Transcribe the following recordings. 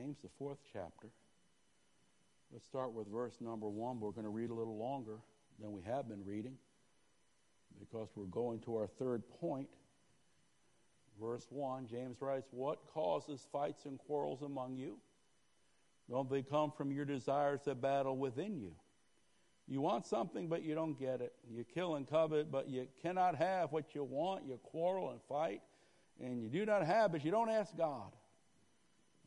James, the fourth chapter. Let's start with verse number one. We're going to read a little longer than we have been reading because we're going to our third point. Verse 1, James writes, What causes fights and quarrels among you? Don't they come from your desires that battle within you? You want something, but you don't get it. You kill and covet, but you cannot have what you want. You quarrel and fight, and you do not have, but you don't ask God.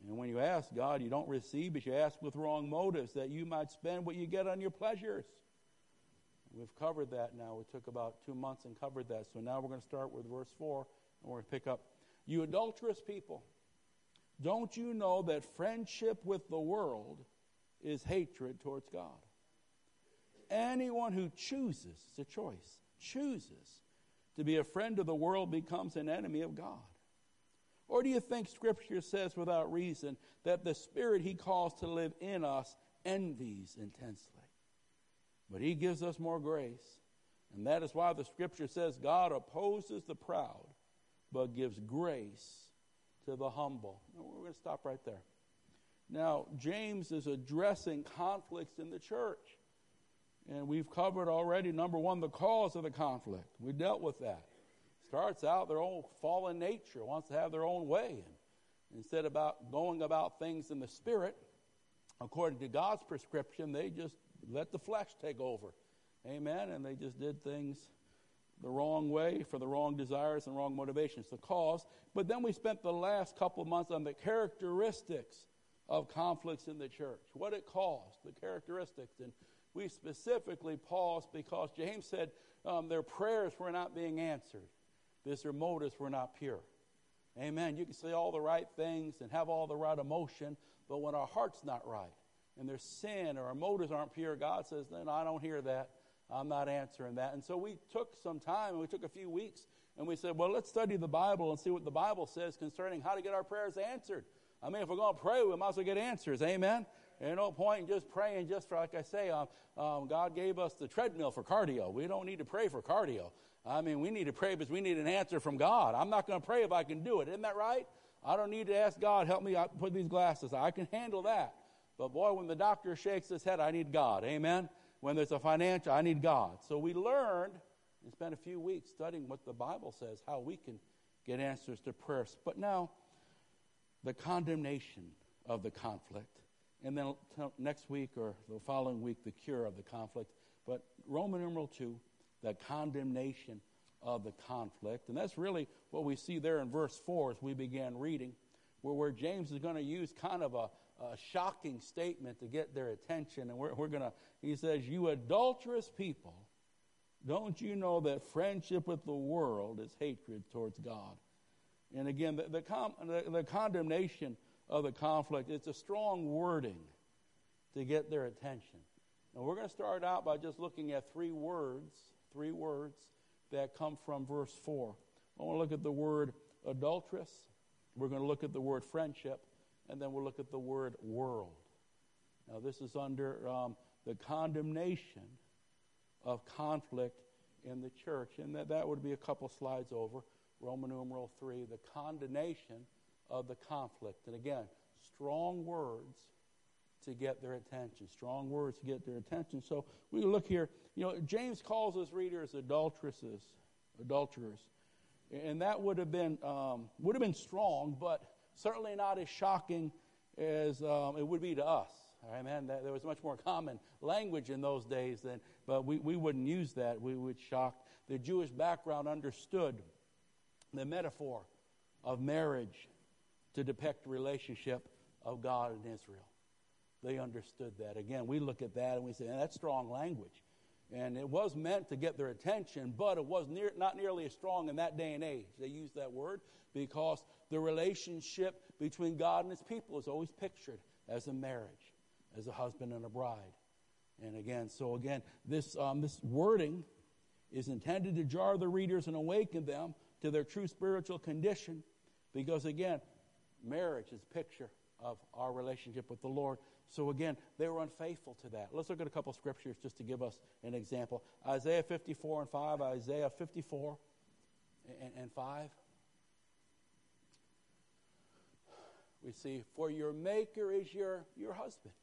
And when you ask God, you don't receive, but you ask with wrong motives that you might spend what you get on your pleasures. We've covered that now. It took about two months and covered that. So now we're going to start with verse 4, and we're going to pick up. You adulterous people, don't you know that friendship with the world is hatred towards God? Anyone who chooses, it's a choice, chooses to be a friend of the world becomes an enemy of God. Or do you think Scripture says without reason that the Spirit He calls to live in us envies intensely? But He gives us more grace. And that is why the Scripture says God opposes the proud, but gives grace to the humble. we're going to stop right there. Now, James is addressing conflicts in the church. And we've covered already, number one, the cause of the conflict. We dealt with that. Starts out their own fallen nature, wants to have their own way. And instead of about going about things in the spirit, according to God's prescription, they just let the flesh take over. Amen. And they just did things the wrong way for the wrong desires and wrong motivations, the cause. But then we spent the last couple of months on the characteristics of conflicts in the church, what it caused, the characteristics. And we specifically paused because James said um, their prayers were not being answered, this their motives were not pure. Amen. You can say all the right things and have all the right emotion, but when our heart's not right and there's sin or our motives aren't pure, God says, then I don't hear that. I'm not answering that. And so we took some time, and we took a few weeks, and we said, well, let's study the Bible and see what the Bible says concerning how to get our prayers answered. I mean, if we're going to pray, we might as well get answers. Amen? There's no point in just praying just for, like I say, um, um, God gave us the treadmill for cardio. We don't need to pray for cardio. I mean, we need to pray because we need an answer from God. I'm not going to pray if I can do it. Isn't that right? I don't need to ask God, help me put these glasses. I can handle that. But boy, when the doctor shakes his head, I need God. Amen? When there's a financial, I need God. So we learned and spent a few weeks studying what the Bible says, how we can get answers to prayers. But now, the condemnation of the conflict. And then next week or the following week, the cure of the conflict. But Roman numeral 2, the condemnation of the conflict. And that's really what we see there in verse 4 as we began reading, where, where James is going to use kind of a, a shocking statement to get their attention. And we're, we're going to, he says, You adulterous people, don't you know that friendship with the world is hatred towards God? And again, the, the, com, the, the condemnation of the conflict, it's a strong wording to get their attention. And we're going to start out by just looking at three words, three words that come from verse 4. I want to look at the word adulteress. We're going to look at the word friendship and then we'll look at the word world. Now, this is under um, the condemnation of conflict in the church, and that, that would be a couple slides over. Roman numeral 3, the condemnation of the conflict. And again, strong words to get their attention. Strong words to get their attention. So we look here, you know, James calls his readers adulteresses, adulterers. And that would have been um, would have been strong, but certainly not as shocking as um, it would be to us. Amen. There was much more common language in those days than, but we, we wouldn't use that. We would shock. The Jewish background understood the metaphor of marriage to depict the relationship of God and Israel. They understood that. Again, we look at that and we say, that's strong language. And it was meant to get their attention, but it was near, not nearly as strong in that day and age. They used that word because the relationship between God and his people is always pictured as a marriage, as a husband and a bride. And again, so again, this, um, this wording is intended to jar the readers and awaken them to their true spiritual condition because, again, marriage is a picture of our relationship with the Lord. So again, they were unfaithful to that. Let's look at a couple scriptures just to give us an example. Isaiah 54 and 5, Isaiah 54 and, and 5. We see, for your maker is your, your husband.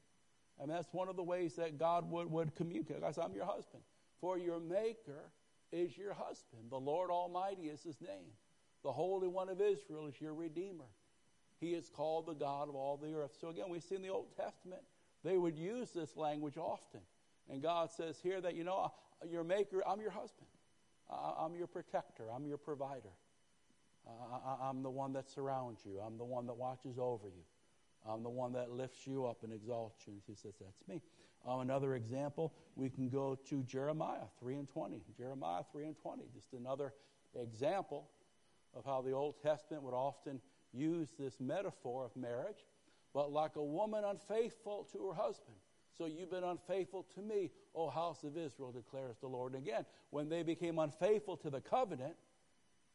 And that's one of the ways that God would, would communicate. Guys, I'm your husband. For your maker is your husband. The Lord Almighty is his name. The Holy One of Israel is your Redeemer. He is called the God of all the earth. So again, we see in the Old Testament, they would use this language often. And God says here that, you know, your maker, I'm your husband. I'm your protector. I'm your provider. I'm the one that surrounds you. I'm the one that watches over you. I'm the one that lifts you up and exalts you. And he says, That's me. Um, another example, we can go to Jeremiah 3 and 20. Jeremiah 3 and 20, just another example of how the Old Testament would often use this metaphor of marriage. But like a woman unfaithful to her husband, so you've been unfaithful to me, O house of Israel, declares the Lord. And again, when they became unfaithful to the covenant,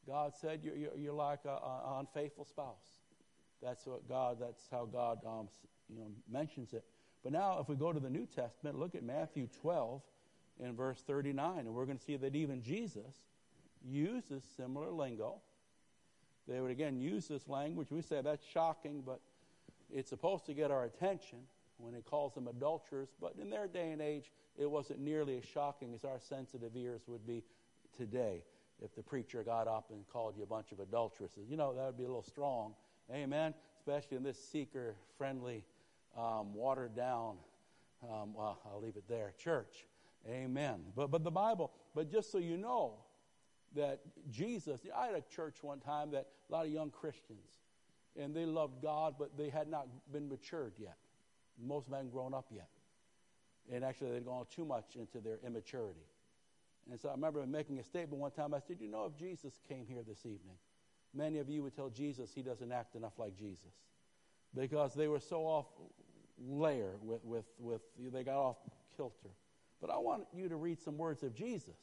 God said, You're, you're like an unfaithful spouse. That's what God. That's how God, um, you know, mentions it. But now, if we go to the New Testament, look at Matthew 12 in verse 39, and we're going to see that even Jesus uses similar lingo. They would again use this language. We say that's shocking, but it's supposed to get our attention when he calls them adulterers. But in their day and age, it wasn't nearly as shocking as our sensitive ears would be today if the preacher got up and called you a bunch of adulteresses. You know, that would be a little strong. Amen. Especially in this seeker friendly, um, watered down, um, well, I'll leave it there, church. Amen. But, but the Bible, but just so you know, that Jesus, I had a church one time that a lot of young Christians, and they loved God, but they had not been matured yet. Most of them hadn't grown up yet. And actually, they'd gone too much into their immaturity. And so I remember making a statement one time. I said, You know, if Jesus came here this evening, many of you would tell Jesus he doesn't act enough like Jesus because they were so off layer with, with, with they got off kilter. But I want you to read some words of Jesus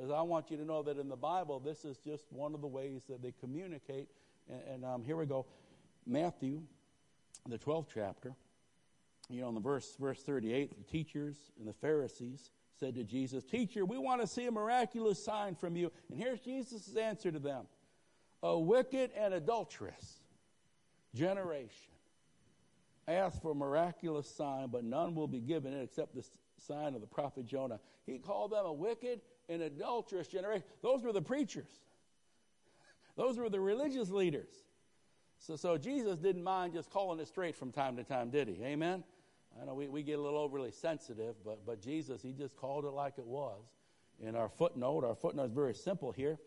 because I want you to know that in the Bible, this is just one of the ways that they communicate. And, and um, here we go Matthew, the 12th chapter. You know, in the verse, verse 38, the teachers and the Pharisees said to Jesus, Teacher, we want to see a miraculous sign from you. And here's Jesus' answer to them A wicked and adulterous generation ask for a miraculous sign, but none will be given it except the sign of the prophet Jonah. He called them a wicked and adulterous generation. Those were the preachers, those were the religious leaders. So, so Jesus didn't mind just calling it straight from time to time, did he? Amen? I know we, we get a little overly sensitive, but, but Jesus, he just called it like it was. In our footnote, our footnote is very simple here.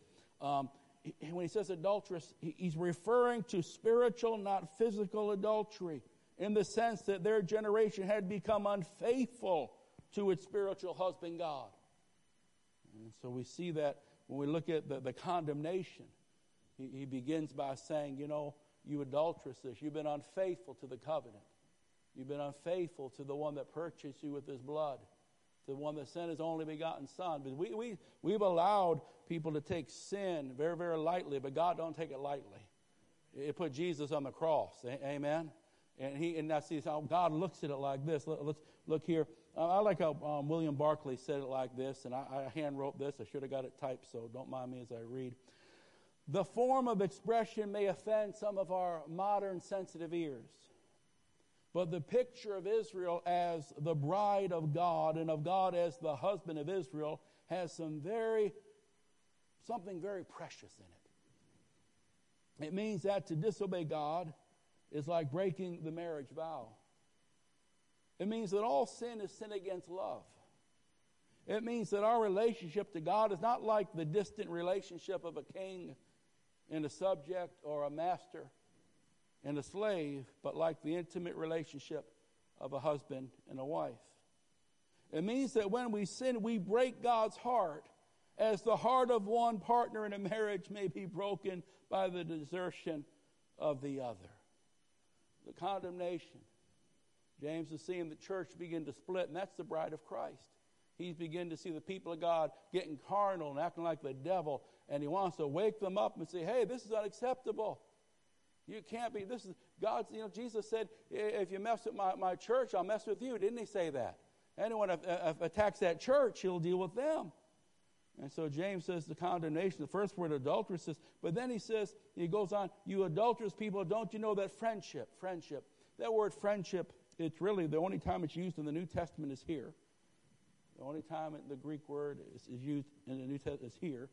Um, he, when he says adulterous, he, he's referring to spiritual, not physical adultery, in the sense that their generation had become unfaithful to its spiritual husband, God. And so we see that when we look at the, the condemnation, he, he begins by saying, You know, you adulteresses, you've been unfaithful to the covenant. You've been unfaithful to the one that purchased you with his blood, to the one that sent his only begotten son. But we, we, we've allowed people to take sin very, very lightly, but God don't take it lightly. It put Jesus on the cross. Amen? And he and now see how God looks at it like this. Let, us look here. I like how um, William Barclay said it like this, and I, I hand wrote this. I should have got it typed, so don't mind me as I read. The form of expression may offend some of our modern sensitive ears. But the picture of Israel as the bride of God and of God as the husband of Israel has some very, something very precious in it. It means that to disobey God is like breaking the marriage vow. It means that all sin is sin against love. It means that our relationship to God is not like the distant relationship of a king and a subject or a master and a slave, but like the intimate relationship of a husband and a wife. It means that when we sin, we break God's heart, as the heart of one partner in a marriage may be broken by the desertion of the other. The condemnation. James is seeing the church begin to split, and that's the bride of Christ. He's beginning to see the people of God getting carnal and acting like the devil, and he wants to wake them up and say, hey, this is unacceptable. You can't be, this is, God's, you know, Jesus said, if you mess with my, my church, I'll mess with you. Didn't he say that? Anyone if, if attacks that church, he'll deal with them. And so James says the condemnation, the first word adulteress says, but then he says, he goes on, you adulterous people, don't you know that friendship, friendship, that word friendship, it's really the only time it's used in the New Testament is here. The only time the Greek word is, is used in the New Testament is here.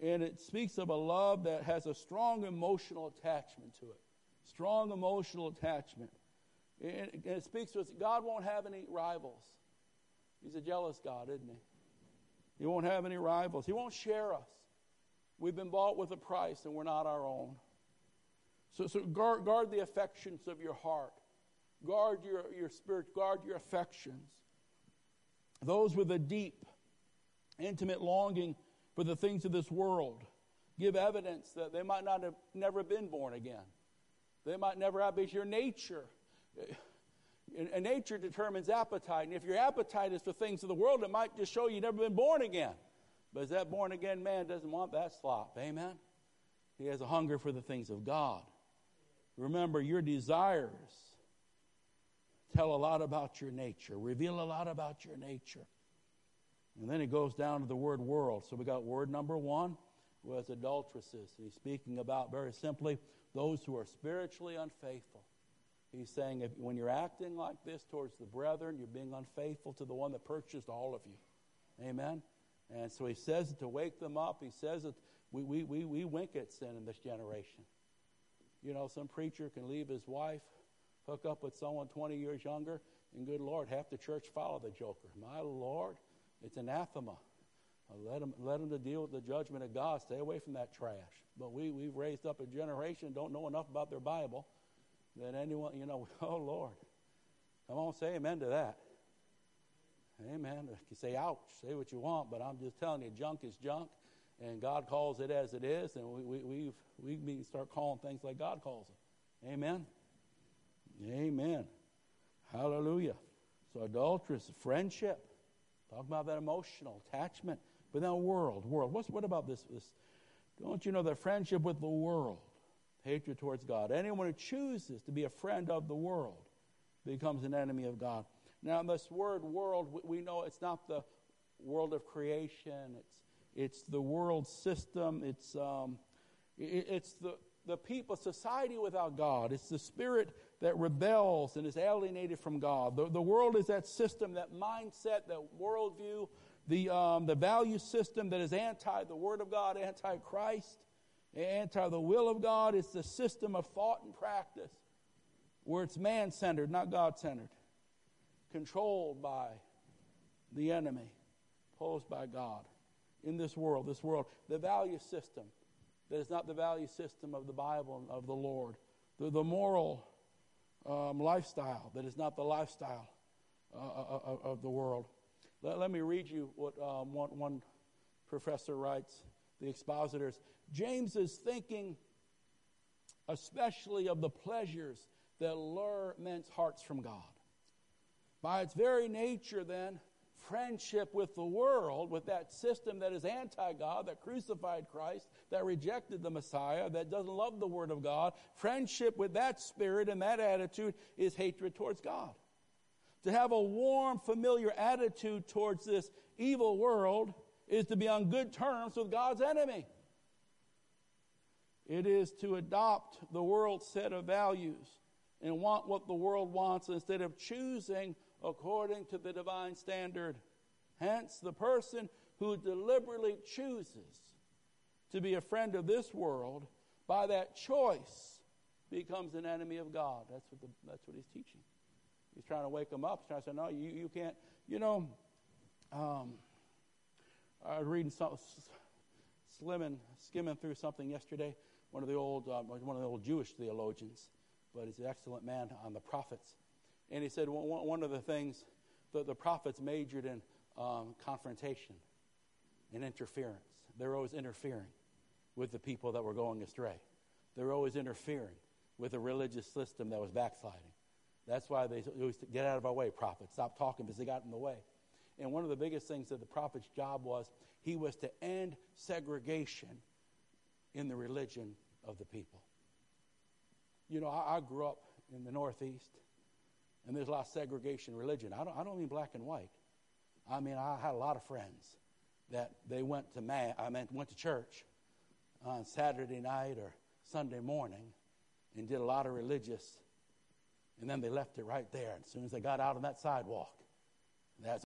And it speaks of a love that has a strong emotional attachment to it. Strong emotional attachment. And it speaks to us, God won't have any rivals. He's a jealous God, isn't he? He won't have any rivals. He won't share us. We've been bought with a price and we're not our own. So, so guard, guard the affections of your heart. Guard your, your spirit. Guard your affections. Those with a deep, intimate longing for the things of this world give evidence that they might not have never been born again. They might never have, because your nature, eh, and nature determines appetite. And if your appetite is for things of the world, it might just show you've never been born again. But that born again man doesn't want that slop. Amen? He has a hunger for the things of God. Remember, your desires tell a lot about your nature, reveal a lot about your nature. And then he goes down to the word world. So we got word number one was adulteresses. He's speaking about very simply those who are spiritually unfaithful. He's saying if, when you're acting like this towards the brethren, you're being unfaithful to the one that purchased all of you. Amen? And so he says to wake them up. He says that we, we, we, we wink at sin in this generation. You know, some preacher can leave his wife, hook up with someone 20 years younger, and good Lord, half the church follow the joker. My Lord, it's anathema. Uh, let them, let them to deal with the judgment of God. Stay away from that trash. But we, we've raised up a generation don't know enough about their Bible that anyone, you know, oh Lord. Come on, say amen to that. Amen. You say ouch, say what you want, but I'm just telling you, junk is junk, and God calls it as it is, and we, we, we we start calling things like God calls them. Amen. Amen. Hallelujah. So adulterous, friendship. Talk about that emotional attachment. But now world, world. What's, what about this, this? Don't you know that friendship with the world, hatred towards God, anyone who chooses to be a friend of the world becomes an enemy of God. Now, this word world, we know it's not the world of creation. It's, it's the world system. It's, um, it, it's the, the people, society without God. It's the spirit that rebels and is alienated from God. The, the world is that system, that mindset, that worldview, the, um, the value system that is anti the Word of God, anti Christ, anti the will of God. It's the system of thought and practice where it's man centered, not God centered, controlled by the enemy, opposed by God in this world, this world. The value system that is not the value system of the Bible and of the Lord. The, the moral um, lifestyle that is not the lifestyle uh, uh, uh, of the world. Let, let, me read you what um, one, one professor writes, the expositors. James is thinking especially of the pleasures that lure men's hearts from God. By its very nature, then, friendship with the world, with that system that is anti God, that crucified Christ, that rejected the Messiah, that doesn't love the Word of God, friendship with that spirit and that attitude is hatred towards God. To have a warm, familiar attitude towards this evil world is to be on good terms with God's enemy. It is to adopt the world's set of values and want what the world wants instead of choosing according to the divine standard. Hence, the person who deliberately chooses to be a friend of this world by that choice becomes an enemy of God. That's what, the, that's what he's teaching. He's trying to wake them up. He's trying to say, no, you, you can't. You know, um, I was reading some, slimming, skimming through something yesterday. One of the old, um, one of the old Jewish theologians, but he's an excellent man on the prophets. And he said one, of the things that the prophets majored in um, confrontation and interference. They're always interfering with the people that were going astray. They're always interfering with a religious system that was backsliding. That's why they always get out of our way, prophets. Stop talking because they got in the way. And one of the biggest things that the prophet's job was, he was to end segregation in the religion of the people. You know, I, I grew up in the Northeast, and there's a lot of segregation religion. I don't, I don't mean black and white. I mean, I had a lot of friends that they went to mass, I meant went to church on Saturday night or Sunday morning and did a lot of religious, and then they left it right there. As soon as they got out on that sidewalk, that's